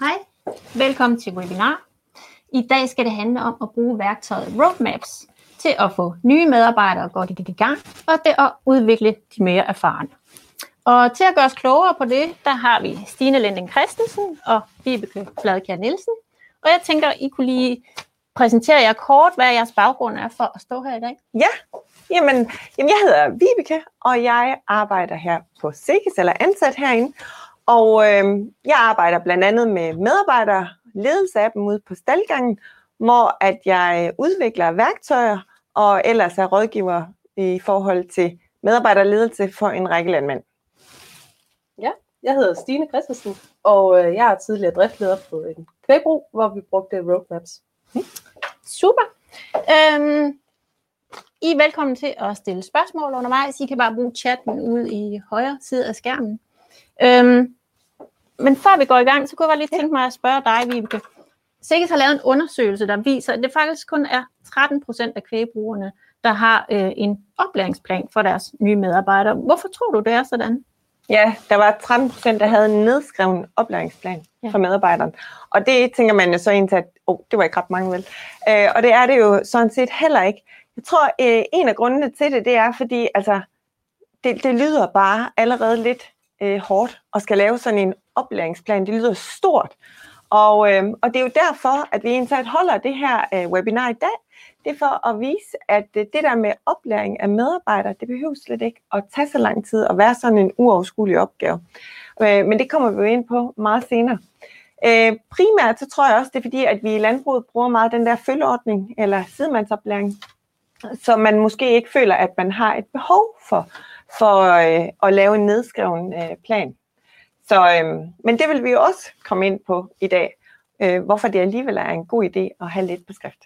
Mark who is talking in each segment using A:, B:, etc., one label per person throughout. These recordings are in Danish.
A: Hej, velkommen til webinar. I dag skal det handle om at bruge værktøjet Roadmaps til at få nye medarbejdere godt i gang, og det at udvikle de mere erfarne. Og til at gøre os klogere på det, der har vi Stine Lending Christensen og Vibeke Fladkjær Nielsen. Og jeg tænker, I kunne lige præsentere jer kort, hvad jeres baggrund er for at stå her i dag.
B: Ja, jamen, jamen jeg hedder Vibeke, og jeg arbejder her på Sikkes, eller ansat herinde. Og øh, jeg arbejder blandt andet med medarbejdere, ledelse af dem ude på staldgangen, hvor at jeg udvikler værktøjer og ellers er rådgiver i forhold til medarbejderledelse for en række landmænd.
C: Ja, jeg hedder Stine Christensen, og øh, jeg er tidligere driftleder på en kvægbrug, hvor vi brugte roadmaps.
A: Mm. Super. Øhm, I er velkommen til at stille spørgsmål undervejs. I kan bare bruge chatten ude i højre side af skærmen. Øhm, men før vi går i gang, så kunne jeg bare lige tænke mig at spørge dig, Vibeke. Sikkert har lavet en undersøgelse, der viser, at det faktisk kun er 13 procent af kvægbrugerne, der har øh, en oplæringsplan for deres nye medarbejdere. Hvorfor tror du, det er sådan?
B: Ja, der var 13 procent, der havde en nedskreven oplæringsplan ja. for medarbejderen. Og det tænker man jo så ind til, at oh, det var ikke ret mange vel. Øh, og det er det jo sådan set heller ikke. Jeg tror, øh, en af grundene til det, det er, fordi altså, det, det lyder bare allerede lidt øh, hårdt at skal lave sådan en oplæringsplan. Det lyder stort. Og, øh, og det er jo derfor, at vi indsat holder det her øh, webinar i dag. Det er for at vise, at øh, det der med oplæring af medarbejdere, det behøver slet ikke at tage så lang tid og være sådan en uoverskuelig opgave. Øh, men det kommer vi jo ind på meget senere. Øh, primært så tror jeg også, det er fordi, at vi i landbruget bruger meget den der følgeordning eller sidemandsoplæring, så man måske ikke føler, at man har et behov for, for øh, at lave en nedskreven øh, plan. Så, øh, men det vil vi jo også komme ind på i dag, øh, hvorfor det alligevel er en god idé at have lidt på skrift.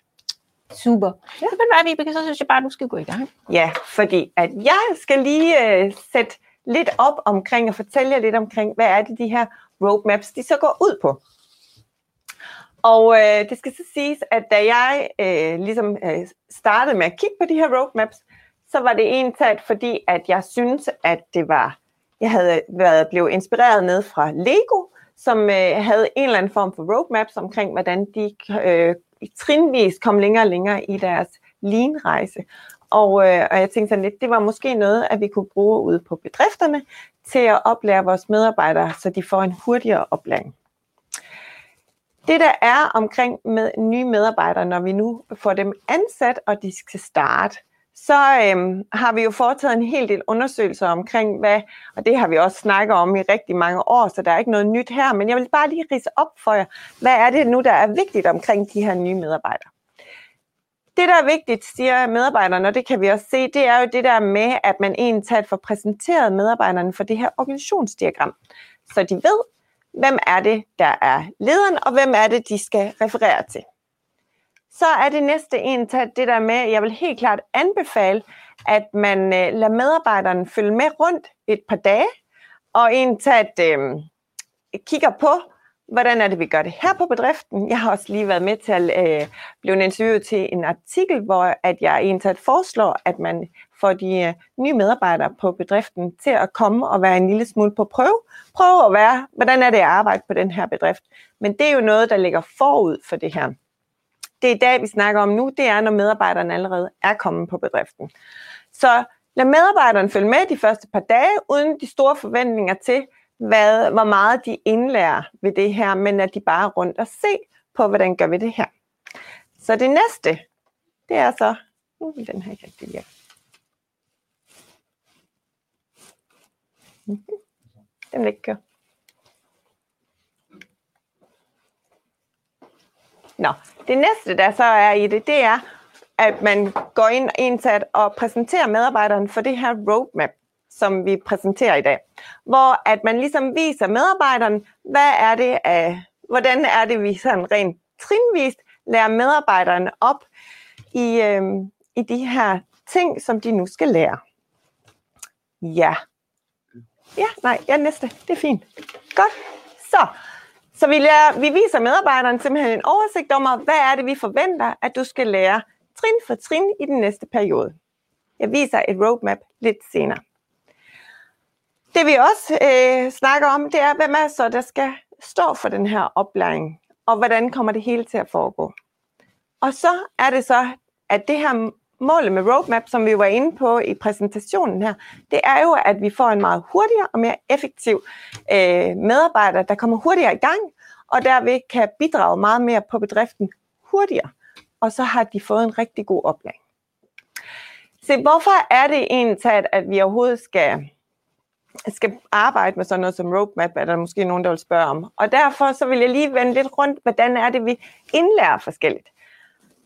A: Super. Ja. Vil være, Vibeke, så synes jeg bare, du skal gå i gang.
B: Ja, fordi at jeg skal lige øh, sætte lidt op omkring og fortælle jer lidt omkring, hvad er det, de her roadmaps, de så går ud på. Og øh, det skal så siges, at da jeg øh, ligesom øh, startede med at kigge på de her roadmaps, så var det entaget, fordi at jeg synes, at det var, jeg havde været blevet inspireret ned fra Lego, som øh, havde en eller anden form for roadmaps omkring, hvordan de øh, trinvis kom længere og længere i deres lean-rejse. Og, øh, og jeg tænkte sådan lidt, det var måske noget, at vi kunne bruge ude på bedrifterne til at oplære vores medarbejdere, så de får en hurtigere oplæring. Det der er omkring med nye medarbejdere, når vi nu får dem ansat, og de skal starte, så øhm, har vi jo foretaget en hel del undersøgelser omkring, hvad, og det har vi også snakket om i rigtig mange år, så der er ikke noget nyt her, men jeg vil bare lige rise op for jer, hvad er det nu, der er vigtigt omkring de her nye medarbejdere. Det, der er vigtigt, siger medarbejderne, og det kan vi også se, det er jo det der med, at man egentlig får præsenteret medarbejderne for det her organisationsdiagram, så de ved, hvem er det, der er lederen, og hvem er det, de skal referere til. Så er det næste en til det der med, jeg vil helt klart anbefale, at man øh, lader medarbejderne følge med rundt et par dage, og en til at øh, kigger på, hvordan er det, vi gør det her på bedriften. Jeg har også lige været med til at øh, blive interviewet til en artikel, hvor at jeg en foreslår, at man får de øh, nye medarbejdere på bedriften til at komme og være en lille smule på prøve. Prøve at være, hvordan er det at arbejde på den her bedrift. Men det er jo noget, der ligger forud for det her det i dag, vi snakker om nu, det er, når medarbejderne allerede er kommet på bedriften. Så lad medarbejderne følge med de første par dage, uden de store forventninger til, hvad, hvor meget de indlærer ved det her, men at de bare er rundt og se på, hvordan gør vi det her. Så det næste, det er så, nu vil den her ikke rigtig virke. Den vil ikke køre. Nå, det næste, der så er i det, det er, at man går ind indsat og præsenterer medarbejderen for det her roadmap, som vi præsenterer i dag. Hvor at man ligesom viser medarbejderen, hvad er det af, hvordan er det, vi sådan rent trinvist lærer medarbejderne op i, øh, i de her ting, som de nu skal lære. Ja. Ja, nej, ja, næste. Det er fint. Godt. Så, så vi, lærer, vi viser medarbejderen simpelthen en oversigt om, hvad er det, vi forventer, at du skal lære trin for trin i den næste periode. Jeg viser et roadmap lidt senere. Det vi også øh, snakker om, det er, hvem er så, der skal stå for den her oplæring, og hvordan kommer det hele til at foregå. Og så er det så, at det her målet med roadmap, som vi var inde på i præsentationen her, det er jo, at vi får en meget hurtigere og mere effektiv øh, medarbejder, der kommer hurtigere i gang, og derved kan bidrage meget mere på bedriften hurtigere. Og så har de fået en rigtig god oplæring. Så hvorfor er det egentlig, at vi overhovedet skal, skal arbejde med sådan noget som roadmap, er der måske nogen, der vil spørge om. Og derfor så vil jeg lige vende lidt rundt, hvordan er det, vi indlærer forskelligt.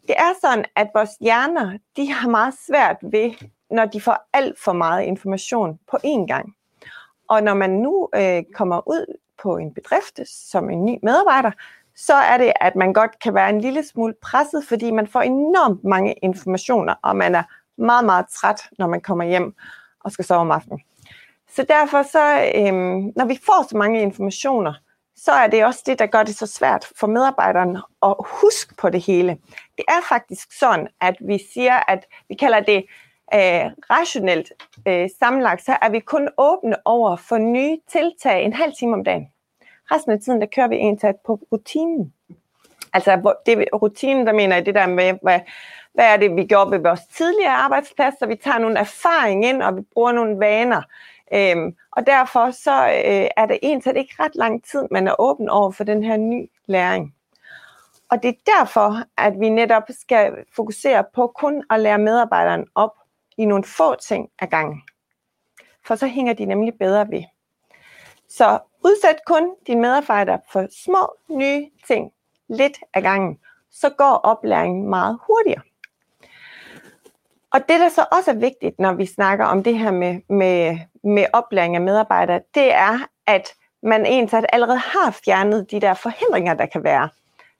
B: Det er sådan, at vores hjerner, de har meget svært ved, når de får alt for meget information på én gang. Og når man nu øh, kommer ud på en bedrift som en ny medarbejder, så er det, at man godt kan være en lille smule presset, fordi man får enormt mange informationer, og man er meget, meget træt, når man kommer hjem og skal sove om aftenen. Så derfor, så, øhm, når vi får så mange informationer, så er det også det, der gør det så svært for medarbejderne at huske på det hele. Det er faktisk sådan, at vi siger, at vi kalder det øh, rationelt øh, sammenlagt, så er vi kun åbne over for nye tiltag en halv time om dagen. Resten af tiden, der kører vi en på rutinen. Altså det, rutinen, der mener jeg det der med, hvad, hvad er det, vi gjorde ved vores tidligere arbejdsplads, så vi tager nogle erfaring ind, og vi bruger nogle vaner. Øhm, og derfor så øh, er det egentlig ikke ret lang tid, man er åben over for den her ny læring. Og det er derfor, at vi netop skal fokusere på kun at lære medarbejderen op i nogle få ting ad gangen. For så hænger de nemlig bedre ved. Så udsæt kun dine medarbejdere for små, nye ting lidt ad gangen. Så går oplæringen meget hurtigere. Og det, der så også er vigtigt, når vi snakker om det her med, med, med oplæring af medarbejdere, det er, at man ensat allerede har fjernet de der forhindringer, der kan være.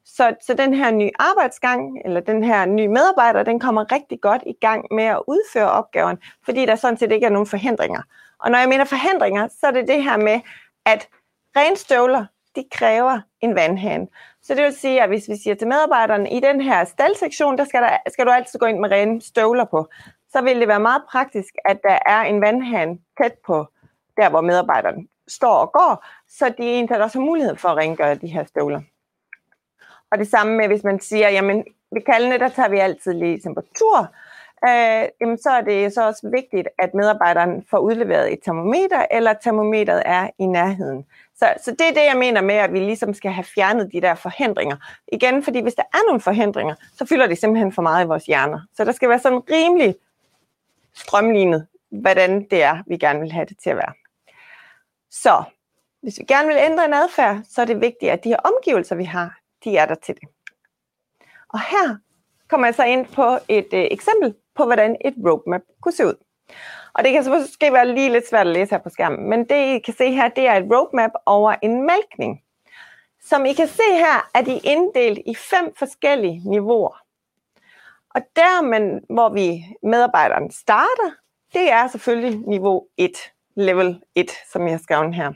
B: Så, så den her nye arbejdsgang, eller den her nye medarbejder, den kommer rigtig godt i gang med at udføre opgaven, fordi der sådan set ikke er nogen forhindringer. Og når jeg mener forhindringer, så er det det her med, at renstøvler, de kræver en vandhane. Så det vil sige, at hvis vi siger til medarbejderne, i den her staldsektion, der skal, der skal du altid gå ind med rene støvler på, så vil det være meget praktisk, at der er en vandhane tæt på der, hvor medarbejderne står og går, så de egentlig også har mulighed for at rengøre de her støvler. Og det samme med, hvis man siger, jamen ved kaldene, der tager vi altid lige temperatur, øh, jamen, så er det så også vigtigt, at medarbejderen får udleveret et termometer, eller termometeret er i nærheden. Så, så det er det, jeg mener med, at vi ligesom skal have fjernet de der forhindringer. Igen, fordi hvis der er nogle forhindringer, så fylder det simpelthen for meget i vores hjerner. Så der skal være sådan rimelig strømlignet, hvordan det er, vi gerne vil have det til at være. Så hvis vi gerne vil ændre en adfærd, så er det vigtigt, at de her omgivelser, vi har, de er der til det. Og her kommer jeg så ind på et øh, eksempel på, hvordan et roadmap kunne se ud. Og det kan så måske være lige lidt svært at læse her på skærmen, men det I kan se her, det er et roadmap over en mælkning. Som I kan se her, er de inddelt i fem forskellige niveauer. Og der, man, hvor vi medarbejderen starter, det er selvfølgelig niveau 1, level 1, som jeg har skrevet her.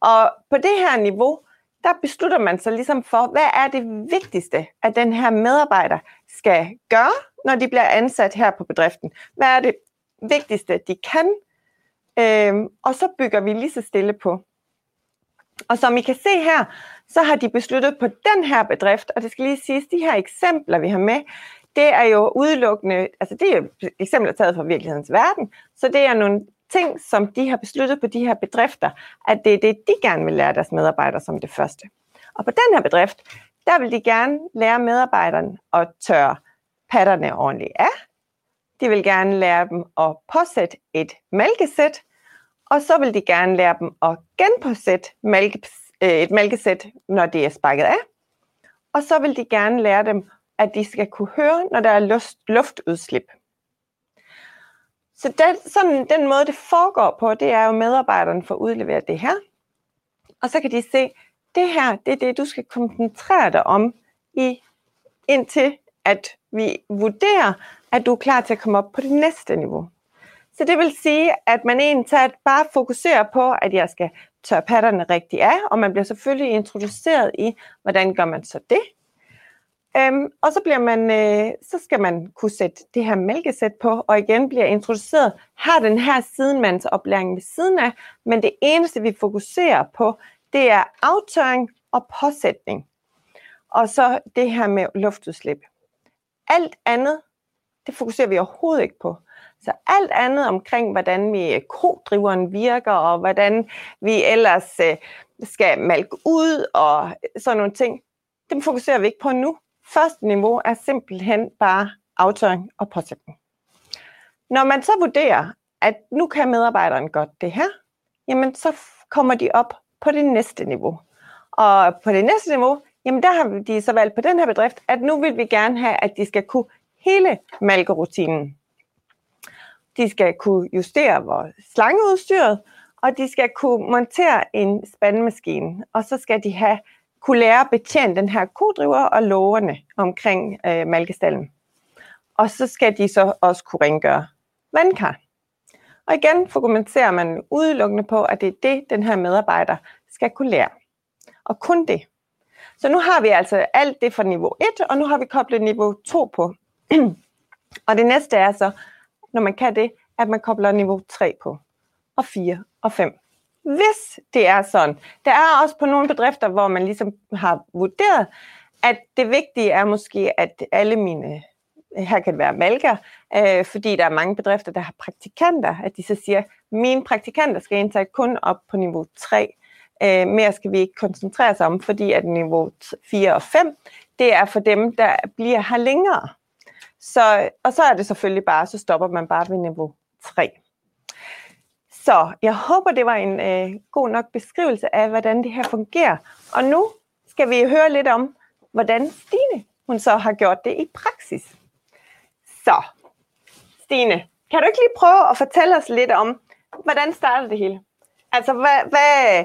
B: Og på det her niveau, der beslutter man sig ligesom for, hvad er det vigtigste, at den her medarbejder skal gøre, når de bliver ansat her på bedriften. Hvad er det vigtigste, de kan? Øhm, og så bygger vi lige så stille på. Og som I kan se her, så har de besluttet på den her bedrift, og det skal lige siges, de her eksempler, vi har med, det er jo udelukkende, altså det er eksempler taget fra virkelighedens verden, så det er nogle ting, som de har besluttet på de her bedrifter, at det er det, de gerne vil lære deres medarbejdere som det første. Og på den her bedrift, der vil de gerne lære medarbejderne at tørre patterne ordentligt af. De vil gerne lære dem at påsætte et mælkesæt, og så vil de gerne lære dem at genpåsætte mælke, øh, et mælkesæt, når det er sparket af. Og så vil de gerne lære dem, at de skal kunne høre, når der er luft, luftudslip. Så den, sådan, den måde, det foregår på, det er jo, at medarbejderne får udleveret det her. Og så kan de se, det her, det er det, du skal koncentrere dig om, i, indtil at vi vurderer, at du er klar til at komme op på det næste niveau. Så det vil sige, at man egentlig bare fokuserer på, at jeg skal tørre patterne rigtigt af, og man bliver selvfølgelig introduceret i, hvordan gør man så det. Øhm, og så, bliver man, øh, så skal man kunne sætte det her mælkesæt på, og igen bliver introduceret, har den her sidemandsoplæring ved siden af, men det eneste vi fokuserer på, det er aftøring og påsætning. Og så det her med luftudslip. Alt andet, det fokuserer vi overhovedet ikke på. Så alt andet omkring, hvordan vi øh, kodriveren virker, og hvordan vi ellers øh, skal malke ud, og sådan nogle ting, dem fokuserer vi ikke på nu. Første niveau er simpelthen bare aftøring og påsætning. Når man så vurderer, at nu kan medarbejderen godt det her, jamen så kommer de op på det næste niveau. Og på det næste niveau, jamen der har de så valgt på den her bedrift, at nu vil vi gerne have, at de skal kunne hele malkerutinen. De skal kunne justere vores slangeudstyret, og de skal kunne montere en spandemaskine, og så skal de have kunne lære at betjene den her kodriver og lågerne omkring øh, malkestallen. Og så skal de så også kunne rengøre vandkar. Og igen fokuserer man udelukkende på, at det er det, den her medarbejder skal kunne lære. Og kun det. Så nu har vi altså alt det fra niveau 1, og nu har vi koblet niveau 2 på. og det næste er så, når man kan det, at man kobler niveau 3 på, og 4 og 5. Hvis det er sådan. Der er også på nogle bedrifter, hvor man ligesom har vurderet, at det vigtige er måske, at alle mine, her kan det være malker, øh, fordi der er mange bedrifter, der har praktikanter, at de så siger, mine praktikanter skal indtage kun op på niveau 3. Øh, mere skal vi ikke koncentrere os om, fordi at niveau 4 og 5, det er for dem, der bliver her længere. Så, og så er det selvfølgelig bare, så stopper man bare ved niveau 3. Så jeg håber, det var en øh, god nok beskrivelse af, hvordan det her fungerer. Og nu skal vi høre lidt om, hvordan Stine hun så har gjort det i praksis. Så, Stine, kan du ikke lige prøve at fortælle os lidt om, hvordan startede det hele? Altså, hvad, hvad,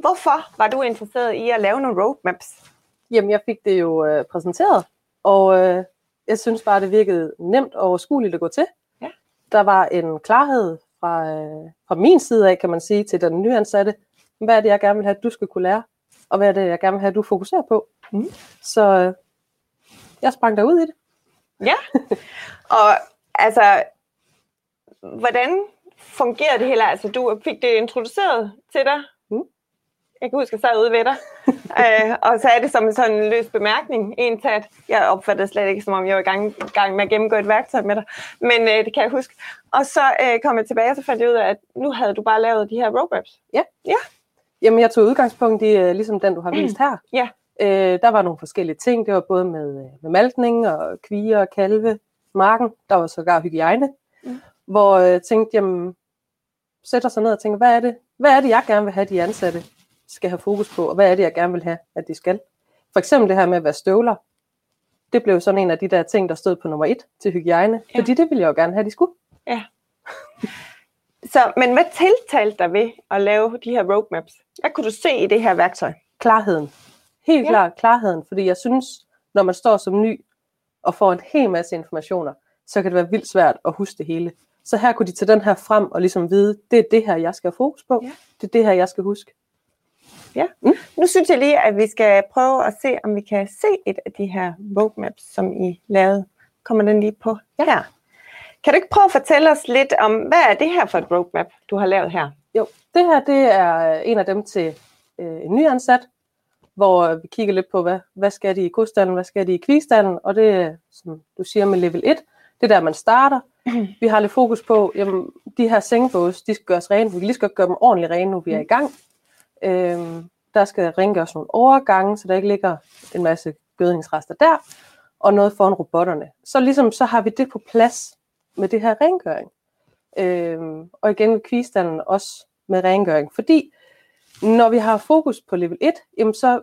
B: hvorfor var du interesseret i at lave nogle roadmaps?
C: Jamen, jeg fik det jo øh, præsenteret, og øh, jeg synes bare, det virkede nemt og overskueligt at gå til.
B: Ja.
C: Der var en klarhed fra, øh, fra min side af, kan man sige, til den nyansatte. Hvad er det, jeg gerne vil have, at du skal kunne lære? Og hvad er det, jeg gerne vil have, at du fokuserer på?
B: Mm.
C: Så øh, jeg sprang derud i det.
B: Ja, og altså, hvordan fungerer det hele? Altså, du fik det introduceret til dig. Jeg kan huske, at jeg sad ude ved dig, øh, og så er det som en sådan en løs bemærkning, en til at jeg opfattede slet ikke, som om jeg var i gang, gang med at gennemgå et værktøj med dig, men øh, det kan jeg huske. Og så øh, kom jeg tilbage, og så fandt jeg ud af, at nu havde du bare lavet de her roadmaps.
C: Jamen, jeg tog udgangspunkt i, øh, ligesom den, du har vist her.
B: Ja.
C: Øh, der var nogle forskellige ting. Det var både med, øh, med malkning og kvier og kalve, marken. Der var sågar hygiejne.
B: Mm.
C: Hvor øh, jeg tænkte, jamen, sætter sig ned og tænker, hvad er det, hvad er det, jeg gerne vil have, de ansatte skal have fokus på, og hvad er det, jeg gerne vil have, at de skal. For eksempel det her med at være støvler. Det blev sådan en af de der ting, der stod på nummer et til hygiejne.
B: Ja.
C: Fordi det ville jeg jo gerne have, de skulle.
B: Så, men hvad tiltalte dig ved at lave de her roadmaps? Hvad kunne du se i det her værktøj?
C: klarheden. Helt
B: Ja.
C: ja. klart klarheden, fordi jeg synes, når man står som ny og får en hel masse informationer, så kan det være vildt svært at huske det hele. Så her kunne de tage den her frem og ligesom vide, det er det her, jeg skal have fokus på.
B: Ja.
C: Det er det her, jeg skal huske.
B: Nu synes jeg lige, at vi skal prøve at se, om vi kan se et af de her roadmaps, som I lavede. Kommer den lige på ja. her. Kan du ikke prøve at fortælle os lidt om, hvad er det her for et roadmap, du har lavet her?
C: Jo, det her det er en af dem til øh, en nyansat, hvor vi kigger lidt på, hvad, hvad skal de i kodstallen, hvad skal de i kvigstallen, og det er, som du siger med level 1, det er der, man starter. Vi har lidt fokus på, jamen, de her sengebås, de skal gøres rene, vi kan lige godt gøre dem ordentligt rene, nu vi er i gang. Øhm, der skal rengøres nogle overgange, så der ikke ligger en masse gødningsrester der, og noget foran robotterne. Så ligesom så har vi det på plads med det her rengøring. Øhm, og igen med kvigstallen også med rengøring, fordi når vi har fokus på level 1, jamen så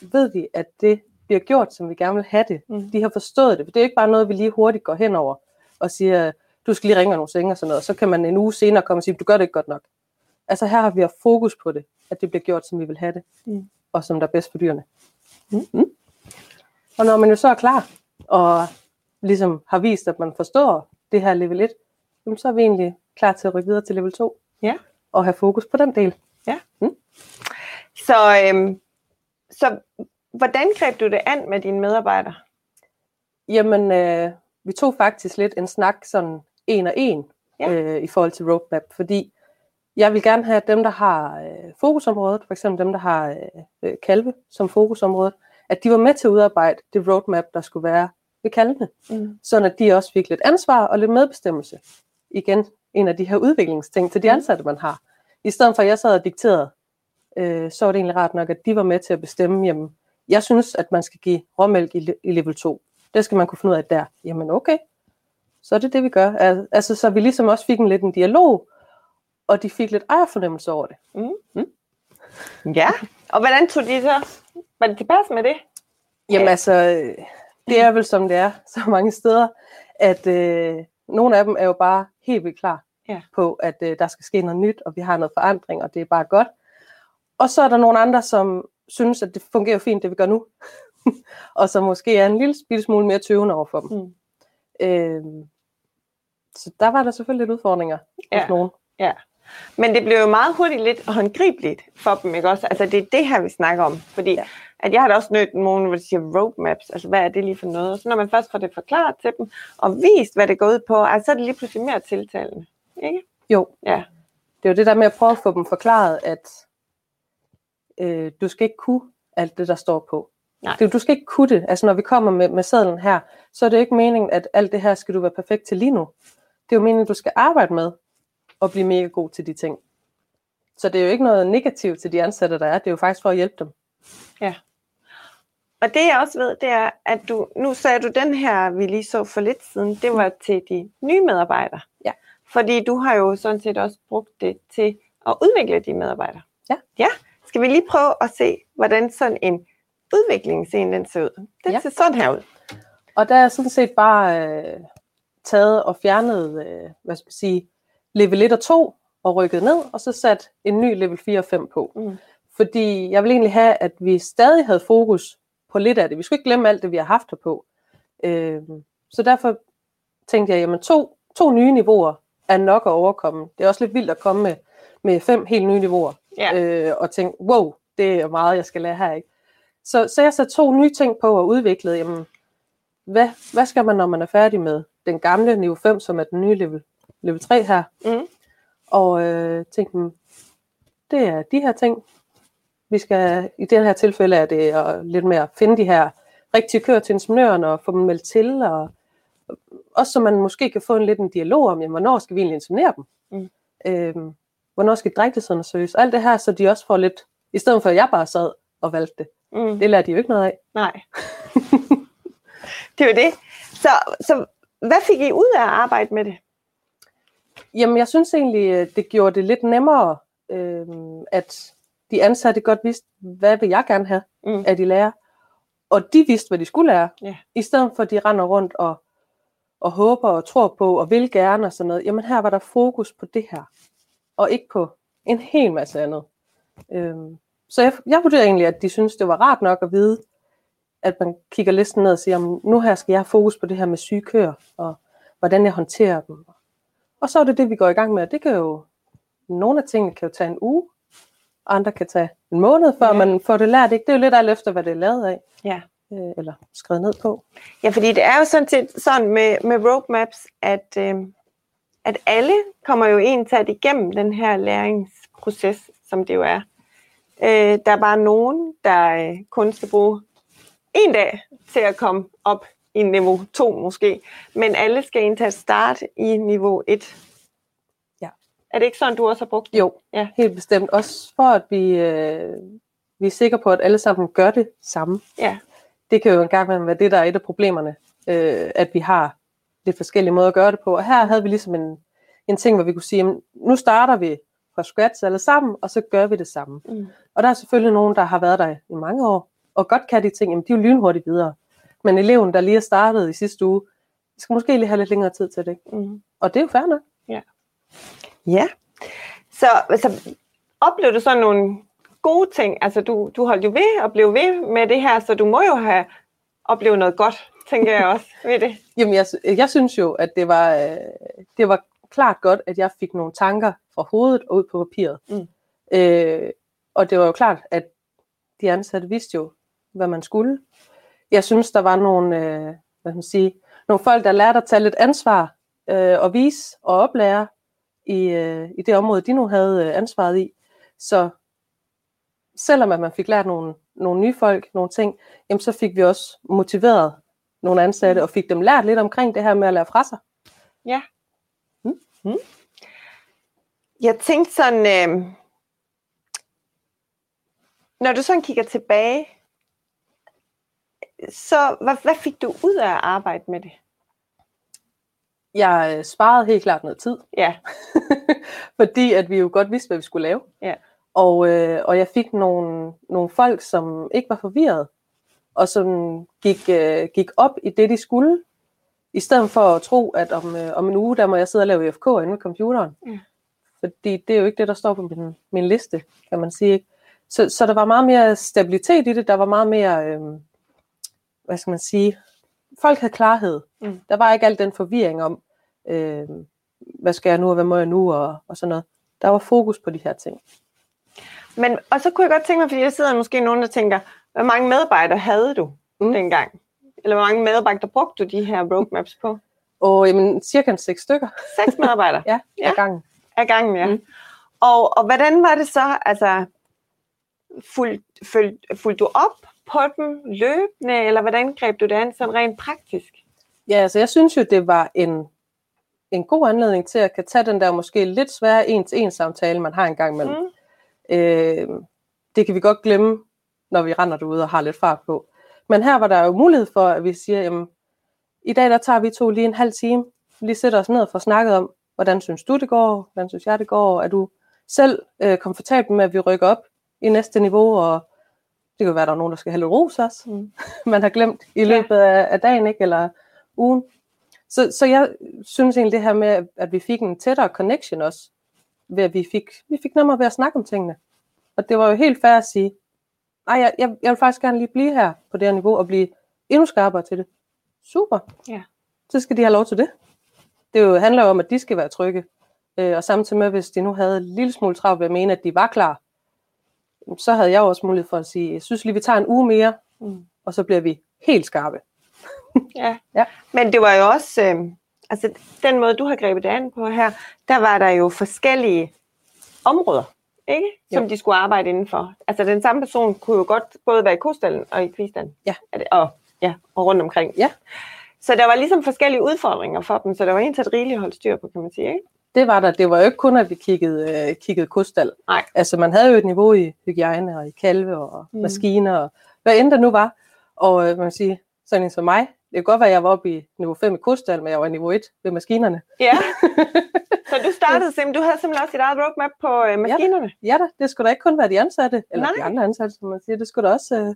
C: ved vi, at det bliver gjort, som vi gerne vil have det.
B: Mm.
C: De har forstået det, for det er ikke bare noget, vi lige hurtigt går hen over og siger, du skal lige ringe nogle senge og sådan noget, så kan man en uge senere komme og sige, du gør det ikke godt nok. Altså her har vi haft fokus på det, at det bliver gjort, som vi vil have det,
B: Mm.
C: og som der er bedst for dyrene.
B: Mm.
C: Mm. Og når man jo så er klar, og ligesom har vist, at man forstår det her level 1, jamen så er vi egentlig klar til at rykke videre til level 2,
B: Ja.
C: og have fokus på den del.
B: Så, øhm, så hvordan greb du det an med dine medarbejdere?
C: Jamen, øh, vi tog faktisk lidt en snak sådan en og en
B: Ja.
C: øh, i forhold til roadmap, fordi Jeg vil gerne have dem, der har øh, fokusområdet, for eksempel dem, der har øh, øh, kalve som fokusområde, at de var med til at udarbejde det roadmap, der skulle være ved kalvene.
B: Mm.
C: Sådan at de også fik lidt ansvar og lidt medbestemmelse. Igen, en af de her udviklingsting til de
B: Mm.
C: ansatte, man har. I stedet for, at jeg sad og dikterede, øh, så var det egentlig rart nok, at de var med til at bestemme, jamen, jeg synes, at man skal give råmælk i, i level 2. Det skal man kunne finde ud af der. Jamen okay, så er det det, vi gør. Al- Altså, så vi ligesom også fik en lidt en dialog, og de fik lidt ejerfornemmelse over det.
B: Ja, og hvordan tog de så? Var det tilpas med det?
C: Jamen altså, øh, det er vel som det er så mange steder, at øh, nogle af dem er jo bare helt vildt klar
B: Ja.
C: på, at øh, der skal ske noget nyt, og vi har noget forandring, og det er bare godt. Og så er der nogle andre, som synes, at det fungerer fint, det vi gør nu, og som måske er en lille, smule mere tøvende over for dem.
B: Mm.
C: Øhm, så der var der selvfølgelig lidt udfordringer. Ja. hos nogen.
B: Ja. Men det blev jo meget hurtigt lidt håndgribeligt for dem, ikke også? Altså det er det her, vi snakker om. Fordi
C: Ja.
B: at jeg har da også nødt nogen, hvor de siger roadmaps. Altså hvad er det lige for noget? Og så når man først får det forklaret til dem, og vist, hvad det går ud på, altså, så er det lige pludselig mere tiltalende. Ikke?
C: Jo,
B: Ja.
C: det er jo det der med at prøve at få dem forklaret, at øh, du skal ikke kunne alt det, der står på.
B: Nej.
C: Det, du skal ikke kunne det. Altså når vi kommer med, med sadlen her, så er det jo ikke meningen, at alt det her skal du være perfekt til lige nu. Det er jo meningen, du skal arbejde med at blive mega god til de ting. Så det er jo ikke noget negativt til de ansatte, der er. Det er jo faktisk for at hjælpe dem.
B: Og det jeg også ved, det er, at du, nu sagde du den her, vi lige så for lidt siden, det var til de nye medarbejdere.
C: Ja.
B: Fordi du har jo sådan set også brugt det til at udvikle de medarbejdere.
C: Ja.
B: Ja. Skal vi lige prøve at se, hvordan sådan en udviklingsscene den ser ud? Den
C: Ja.
B: ja. ser sådan her ud.
C: Og der er sådan set bare øh, taget og fjernet, øh, hvad skal man sige, level 1 og 2 og rykket ned, og så sat en ny level 4 og 5 på.
B: Mm.
C: Fordi jeg vil egentlig have, at vi stadig havde fokus på lidt af det. Vi skulle ikke glemme alt det, vi har haft her på. Øh, så derfor tænkte jeg, jamen to, to nye niveauer er nok at overkomme. Det er også lidt vildt at komme med, med fem helt nye niveauer.
B: Ja.
C: Øh, og tænke, wow, det er meget, jeg skal lære her. Ikke? Så, så jeg satte to nye ting på og udviklede, jamen, hvad, hvad skal man, når man er færdig med den gamle niveau 5, som er den nye level, level 3 her?
B: Mm.
C: Og øh, tænkte, det er de her ting. Vi skal, i det her tilfælde er det at lidt mere at finde de her rigtige kører til ingeniøren og få dem meldt til, og også så man måske kan få en lidt en dialog om, jamen, hvornår skal vi egentlig inseminere dem?
B: Mm.
C: Øhm, hvornår skal drægtighedsundersøges? Alt det her, så de også får lidt, i stedet for at jeg bare sad og valgte det.
B: Mm.
C: Det lærer de jo ikke noget af.
B: Nej. det er jo det. Så, så hvad fik I ud af at arbejde med det?
C: Jamen, jeg synes egentlig, øh, det gjorde det lidt nemmere, øh, at de ansatte godt vidste, hvad vil jeg gerne have
B: Mm.
C: af de lærer. Og de vidste, hvad de skulle lære.
B: Ja.
C: I stedet for, at de render rundt og, og håber og tror på og vil gerne og sådan noget. Jamen, her var der fokus på det her. Og ikke på en hel masse andet. Øhm, så jeg, jeg vurderer egentlig, at de synes, det var rart nok at vide, at man kigger listen ned og siger, "Jamen, nu her skal jeg have fokus på det her med syge køer, og hvordan jeg håndterer dem. Og så er det det, vi går i gang med. Og det kan jo, nogle af tingene kan jo tage en uge, andre kan tage en måned, før
B: ja.
C: man får det lært. Ikke? Det er jo lidt alt efter, hvad det er lavet af,
B: Ja.
C: øh, eller skrevet ned på.
B: Ja, fordi det er jo sådan set sådan med, med roadmaps, at, øh, at alle kommer jo egentlig igennem den her læringsproces, som det jo er. Øh, der er bare nogen, der øh, kun skal bruge en dag til at komme op i niveau 2 måske, men alle skal egentlig starte i niveau 1.
C: Ja.
B: Er det ikke sådan, du også har brugt det?
C: Jo,
B: Ja.
C: helt bestemt. Også for, at vi, øh, vi er sikre på, at alle sammen gør det samme.
B: Ja.
C: Det kan jo engang være det, der er et af problemerne, øh, at vi har lidt forskellige måder at gøre det på. Og her havde vi ligesom en, en ting, hvor vi kunne sige, jamen, nu starter vi fra scratch alle sammen, og så gør vi det samme.
B: Mm.
C: Og der er selvfølgelig nogen, der har været der i mange år, og godt kan de ting, jamen, de er jo lynhurtigt videre. Men eleven, der lige er startet i sidste uge, skal måske lige have lidt længere tid til det.
B: Mm.
C: Og det er jo fair nok.
B: Ja. Så altså, oplevede du så nogle gode ting? Altså, du, du holdt jo ved og blev ved med det her, så du må jo have oplevet noget godt, tænker jeg også ved det.
C: Jamen, jeg, jeg synes jo, at det var, øh, det var klart godt, at jeg fik nogle tanker fra hovedet og ud på papiret.
B: Mm.
C: Øh, og det var jo klart, at de ansatte vidste jo, hvad man skulle. Jeg synes, der var nogle, øh, hvad man sige, nogle folk, der lærte at tage lidt ansvar øh, og vise og oplære, i, øh, i det område, de nu havde øh, ansvaret i. Så selvom at man fik lært nogle, nogle nye folk, nogle ting, jamen så fik vi også motiveret nogle ansatte, og fik dem lært lidt omkring det her med at lære fra sig.
B: Ja.
C: Mm.
B: Mm. Jeg tænkte sådan, øh, når du sådan kigger tilbage, så hvad, hvad fik du ud af at arbejde med det?
C: Jeg øh, sparede helt klart noget tid,
B: Ja,
C: fordi at vi jo godt vidste, hvad vi skulle lave.
B: Ja.
C: Og, øh, og jeg fik nogle, nogle folk, som ikke var forvirret, og som gik, øh, gik op i det, de skulle, i stedet for at tro, at om, øh, om en uge, der må jeg sidde og lave FK inde ved computeren.
B: Ja.
C: Fordi det er jo ikke det, der står på min, min liste, kan man sige. Så, så der var meget mere stabilitet i det, der var meget mere, øh, hvad skal man sige, folk havde klarhed.
B: Mm.
C: Der var ikke al den forvirring om, øh, hvad skal jeg nu, og hvad må jeg nu, og, og sådan noget. Der var fokus på de her ting.
B: men og så kunne jeg godt tænke mig, fordi der sidder måske nogen, der tænker, hvor mange medarbejdere havde du
C: Mm.
B: dengang? Eller hvor mange medarbejdere brugte du de her roadmaps på?
C: Og jamen, cirka seks stykker
B: Seks medarbejdere
C: ja,
B: Ja.
C: ad gangen.
B: af gangen, ja.
C: Mm.
B: Og, og hvordan var det så, altså, fulgte fulg, fulg du op på dem løbende, eller hvordan greb du det an sådan rent praktisk?
C: Ja, altså jeg synes jo, det var en, en god anledning til at kan tage den der måske lidt svære en-til-en samtale, man har en gang imellem.
B: Mm.
C: Øh, det kan vi godt glemme, når vi render derude og har lidt fart på. Men her var der jo mulighed for, at vi siger, jamen, i dag der tager vi to lige en halv time, lige sætter os ned og får snakket om, hvordan synes du det går, hvordan synes jeg det går, er du selv øh, komfortabel med, at vi rykker op i næste niveau, og det kan være, at der er nogen, der skal have lidt ros også,
B: Mm.
C: man har glemt i løbet af, af dagen, ikke? eller ugen. Så, så jeg synes egentlig det her med, at vi fik en tættere connection også, ved at vi fik, vi fik nemmere ved at snakke om tingene. Og det var jo helt fair at sige, nej, jeg, jeg, jeg vil faktisk gerne lige blive her på det her niveau, og blive endnu skarpere til det. Super.
B: Ja.
C: Så skal de have lov til det. Det jo, handler jo om, at de skal være trygge. Øh, og samtidig med, hvis de nu havde en lille smule travlt ved at mene, at de var klar, så havde jeg også mulighed for at sige, jeg synes lige, vi tager en uge mere,
B: Mm.
C: og så bliver vi helt skarpe.
B: Ja.
C: Ja.
B: Men det var jo også, øh, altså den måde, du har grebet det an på her, der var der jo forskellige områder, ikke? Som
C: Jo.
B: de skulle arbejde indenfor. Altså den samme person kunne jo godt både være i kostallen og i kvistallen.
C: Ja.
B: Og, ja, og rundt omkring.
C: Ja.
B: Så der var ligesom forskellige udfordringer for dem, så der var en til at rigeligt holde styr på, kan man sige, ikke?
C: Det var der. Det var jo ikke kun, at vi kiggede, øh, kiggede kostal.
B: Nej.
C: Altså, man havde jo et niveau i hygiejne og i kalve og
B: Mm.
C: maskiner og hvad end der nu var. Og øh, man sige, sådan en som mig, det kan godt være, at jeg var oppe i niveau 5 i kostal, men jeg var i niveau 1 ved maskinerne.
B: Ja. så du startede simpelthen, du havde simpelthen også dit eget roadmap på øh, maskinerne?
C: Ja da, det skulle da ikke kun være de ansatte, eller
B: Nej.
C: de andre ansatte, som man siger. Det skulle da også øh,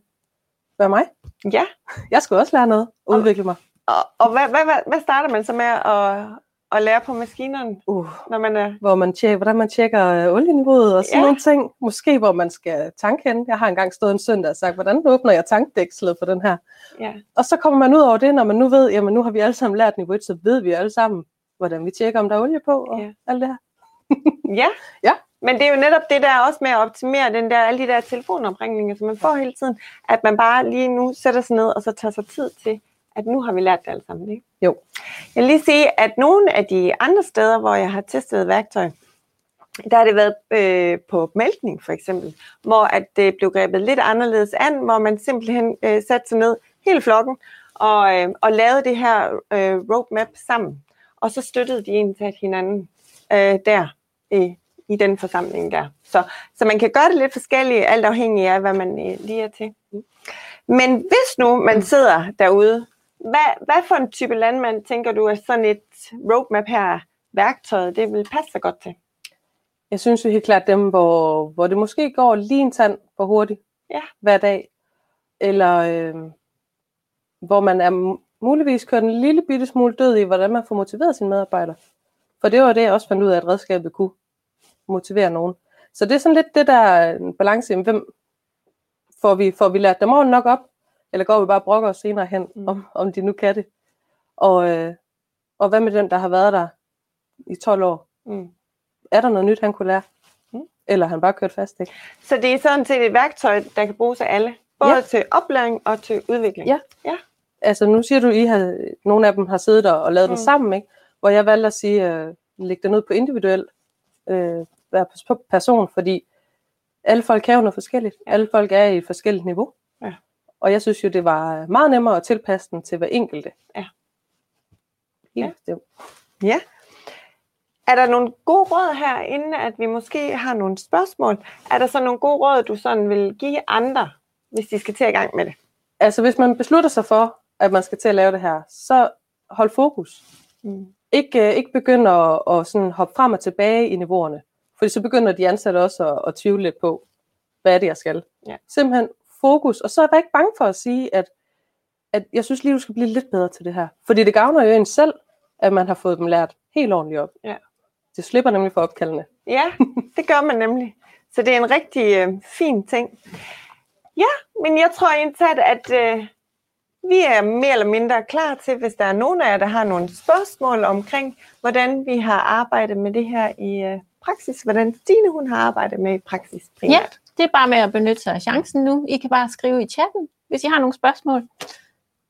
C: være mig.
B: Ja.
C: Jeg skulle også lære noget og
B: Og-
C: udvikle mig.
B: Og, og hvad, hvad, hvad, hvad starter man så med at, at lære på maskinerne,
C: Uh,
B: når man er...
C: hvor man tjekker, hvordan man tjekker øh, olieniveauet og sådan
B: Ja.
C: nogle ting. Måske hvor man skal tanke hen. Jeg har engang stået en søndag og sagt, hvordan åbner jeg tankdækslet på den her?
B: Ja.
C: Og så kommer man ud over det, når man nu ved, jamen nu har vi alle sammen lært niveau 1, så ved vi alle sammen, hvordan vi tjekker, om der er olie på og
B: Ja.
C: ja. alt det her.
B: Ja.
C: Ja.
B: Men det er jo netop det der også med at optimere den der, alle de der telefonopringninger, som man får hele tiden, at man bare lige nu sætter sig ned og så tager sig tid til, at nu har vi lært det alle sammen. Ikke?
C: Jo.
B: Jeg vil lige sige, at nogle af de andre steder, hvor jeg har testet værktøj, der har det været øh, på mælkning for eksempel, hvor at det blev grebet lidt anderledes an, hvor man simpelthen øh, satte sig ned hele flokken og, øh, og lavede det her øh, roadmap sammen. Og så støttede de en til hinanden øh, der i, i den forsamling der. Så, så man kan gøre det lidt forskelligt, alt afhængig af, hvad man øh, lige er til. Men hvis nu man sidder derude, hvad, hvad for en type landmand tænker du, at sådan et roadmap her, værktøjet, det vil passe sig godt til?
C: Jeg synes jo helt klart dem, hvor, hvor det måske går lige en tand for hurtigt
B: Ja.
C: hver dag. Eller øh, hvor man er mu- muligvis kørt en lille bitte smule død i, hvordan man får motiveret sine medarbejdere. For det var det, jeg også fandt ud af, at redskabet kunne motivere nogen. Så det er sådan lidt det der er en balance, hvem får vi, får vi lært dem ordentligt nok op, eller går vi bare og brokker os senere hen,
B: Mm.
C: om, om de nu kan det. Og, øh, og hvad med den, der har været der i 12 år?
B: Mm.
C: Er der noget nyt, han kunne lære?
B: Mm.
C: Eller har han bare kørt fast, ikke?
B: Så det er sådan set et værktøj, der kan bruges af alle, både
C: Ja.
B: til oplæring og til udvikling.
C: Ja. Altså nu siger du, I har, nogle af dem har siddet der og lavet mm. Den sammen, ikke? Hvor jeg valgte at sige, øh, læg den ud på individuel øh, hver pers- person, fordi alle folk kan jo noget forskelligt.
B: Ja.
C: Alle folk er i et forskelligt niveau. Og jeg synes jo, det var meget nemmere at tilpasse den til hver enkelte.
B: Ja.
C: Helt
B: Ja. Ja. Er der nogle gode råd her, inden at vi måske har nogle spørgsmål? Er der så nogle gode råd, du sådan vil give andre, hvis de skal til i gang med det?
C: Altså, hvis man beslutter sig for, at man skal til at lave det her, så hold fokus.
B: Mm.
C: Ikke, øh, ikke begynde at, at sådan hoppe frem og tilbage i niveauerne. Fordi så begynder de ansatte også at, at tvivle lidt på, hvad er det, jeg skal.
B: Ja.
C: Simpelthen fokus. Og så er jeg ikke bange for at sige, at, at jeg synes lige, du skal blive lidt bedre til det her. Fordi det gavner jo en selv, at man har fået dem lært helt ordentligt op.
B: Ja.
C: Det slipper nemlig for opkaldene.
B: Ja, det gør man nemlig. Så det er en rigtig øh, fin ting. Ja, men jeg tror indsat, at øh, vi er mere eller mindre klar til, hvis der er nogen af jer, der har nogle spørgsmål omkring, hvordan vi har arbejdet med det her i øh, praksis. Hvordan Stine hun har arbejdet med i praksis primært.
A: Det er bare med at benytte sig af chancen nu. I kan bare skrive i chatten, hvis I har nogle spørgsmål.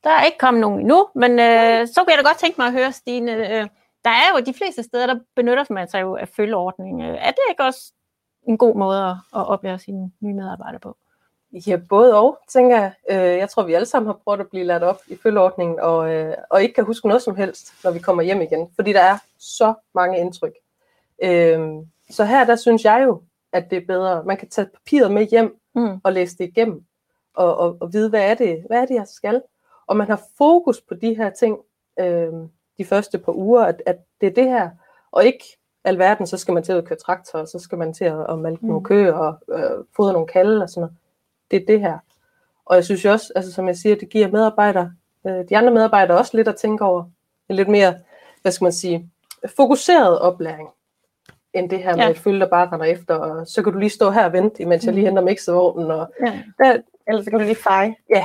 A: Der er ikke kommet nogen endnu, men øh, så kunne jeg da godt tænke mig at høre, Stine. Øh, der er jo de fleste steder, der benytter man sig jo af følgeordning. Øh, er det ikke også en god måde at, at oplære sine nye medarbejdere på?
C: Ja, både og, tænker jeg. Øh, Jeg tror, vi alle sammen har prøvet at blive lært op i følgeordningen, og, øh, og ikke kan huske noget som helst, når vi kommer hjem igen. Fordi der er så mange indtryk. Øhm, Så her, der synes jeg jo, at det er bedre. Man kan tage papiret med hjem
A: Mm.
C: og læse det igennem, og, og, og vide, hvad er, det, hvad er det, jeg skal. Og man har fokus på de her ting øh, de første par uger, at, at det er det her, og ikke alverden, så skal man til at køre traktor, og så skal man til at, at malke mm. nogle køer og øh, fodre nogle kalde og sådan noget. Det er det her. Og jeg synes jo også, altså, som jeg siger, det giver medarbejdere, øh, de andre medarbejdere også lidt at tænke over. En lidt mere, hvad skal man sige, fokuseret oplæring, end det her med
A: Ja.
C: et følge, der bare render efter, og så kan du lige stå her og vente, imens jeg lige henter mixervognen, og
A: Ja.
C: der,
B: Ellers så kan du lige feje.
C: ja,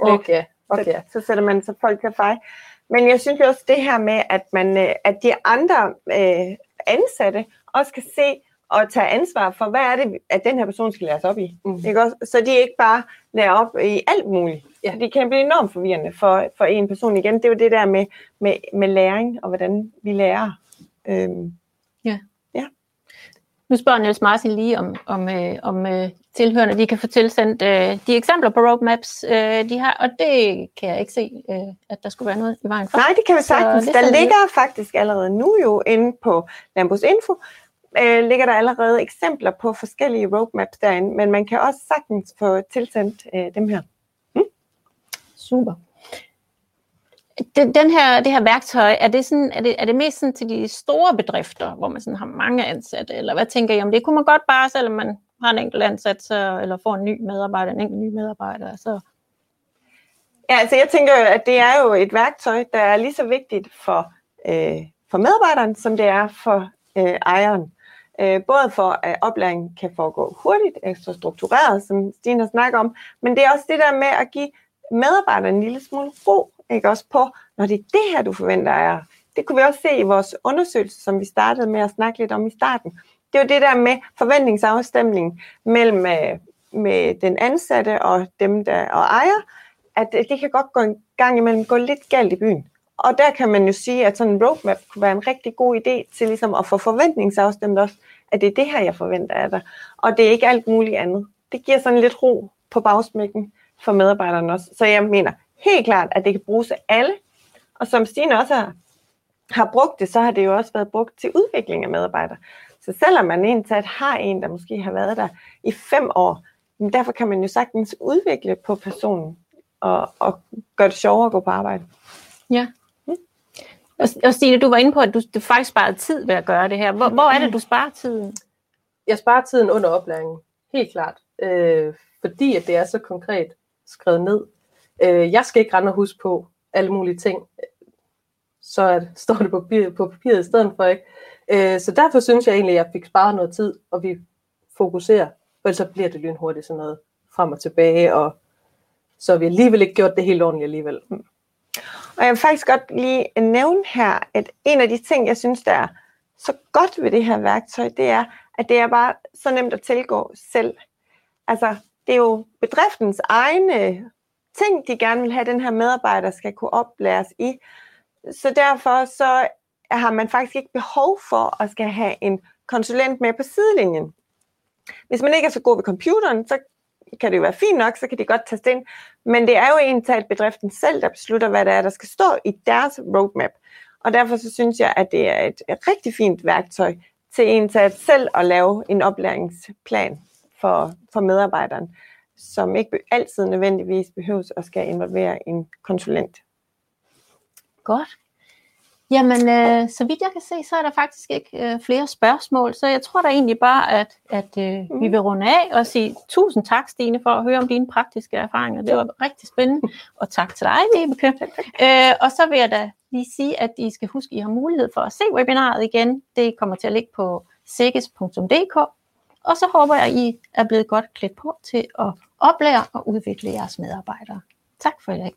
C: okay, okay.
B: Så, så sætter man så folk til at feje. Men jeg synes jo også det her med, at, man, øh, at de andre øh, ansatte også kan se og tage ansvar for, hvad er det, at den her person skal læres op i.
C: Mm.
B: Ikke også? Så de ikke bare lærer op i alt muligt.
C: Ja.
B: Ja. Det kan blive enormt forvirrende for, for en person igen. Det er jo det der med, med, med læring og hvordan vi lærer. Øhm,
A: Nu spørger Niels Martin lige om, om, øh, om øh, tilhørende, de kan få tilsendt øh, de eksempler på roadmaps, øh, de har, og det kan jeg ikke se, øh, at der skulle være noget i vejen for.
B: nej, det kan vi
A: Så
B: sagtens.
A: det
B: Der
A: vi
B: ligger faktisk allerede nu jo inde på Landbrugsinfo, øh, ligger der allerede eksempler på forskellige roadmaps derinde, men man kan også sagtens få tilsendt øh, dem her.
A: Super. Den, den her, det her værktøj, er det, sådan, er, det, er det mest sådan til de store bedrifter, hvor man sådan har mange ansatte, eller hvad tænker I om det? Kunne man godt bare, selvom man har en enkelt ansat, så, eller får en ny medarbejder, en enkelt ny medarbejder, så
B: Ja, altså jeg tænker at det er jo et værktøj, der er lige så vigtigt for, øh, for medarbejderen, som det er for øh, ejeren. Øh, både for, at oplæringen kan foregå hurtigt, ekstra struktureret, som Stine har snakket om, men det er også det der med at give medarbejderen en lille smule ro, ikke også på, når det er det her, du forventer af jer. Det kunne vi også se i vores undersøgelse, som vi startede med at snakke lidt om i starten. Det er jo det der med forventningsafstemning mellem øh, med den ansatte og dem, der og ejer, at øh, det kan godt gå en gang imellem gå lidt galt i byen. Og der kan man jo sige, at sådan en roadmap kunne være en rigtig god idé til ligesom at få forventningsafstemt også, at det er det her, jeg forventer af dig. Og det er ikke alt muligt andet. Det giver sådan lidt ro på bagsmækken for medarbejderne også. Så jeg mener helt klart, at det kan bruges af alle. Og som Stine også har, har brugt det, så har det jo også været brugt til udvikling af medarbejdere. Så selvom man indsat har en, der måske har været der i fem år, men derfor kan man jo sagtens udvikle på personen og, og gøre det sjovere at gå på arbejde.
A: ja. Og, og Stine, du var inde på, at du, du faktisk sparede tid ved at gøre det her. Hvor, hvor er det, du sparer tiden?
C: Jeg sparer tiden under oplæringen, helt klart. Øh, fordi at det er så konkret skrevet ned. Øh, jeg skal ikke rende og huske på alle mulige ting. Så at, står det på, papir, på papiret i stedet for, ikke? Øh, så derfor synes jeg egentlig, at jeg fik sparet noget tid, og vi fokuserer. For ellers så bliver det lynhurtigt sådan noget frem og tilbage, og så har vi alligevel ikke gjort det helt ordentligt alligevel. Mm.
B: Og jeg vil faktisk godt lige nævne her, at en af de ting, jeg synes, der er så godt ved det her værktøj, det er, at det er bare så nemt at tilgå selv. Altså, det er jo bedriftens egne ting, de gerne vil have, den her medarbejder skal kunne oplæres i. Så derfor så har man faktisk ikke behov for at skal have en konsulent med på sidelinjen. Hvis man ikke er så god ved computeren, så kan det jo være fint nok, så kan de godt tage ind. Men det er jo egentlig at bedriften selv, der beslutter, hvad der er, der skal stå i deres roadmap. Og derfor så synes jeg, at det er et, et rigtig fint værktøj til en til at selv at lave en oplæringsplan for, for medarbejderen, som ikke altid nødvendigvis behøves at skal involvere en konsulent.
A: Godt. Jamen, øh, så vidt jeg kan se, så er der faktisk ikke øh, flere spørgsmål, så jeg tror da egentlig bare, at, at øh, mm. vi vil runde af og sige tusind tak, Stine, for at høre om dine praktiske erfaringer. Det var rigtig spændende, og tak til dig, Vibeke. Øh, og så vil jeg da lige sige, at I skal huske, at I har mulighed for at se webinaret igen. Det kommer til at ligge på sikkes.dk, og så håber jeg, at I er blevet godt klædt på til at oplære og udvikle jeres medarbejdere. Tak for i dag.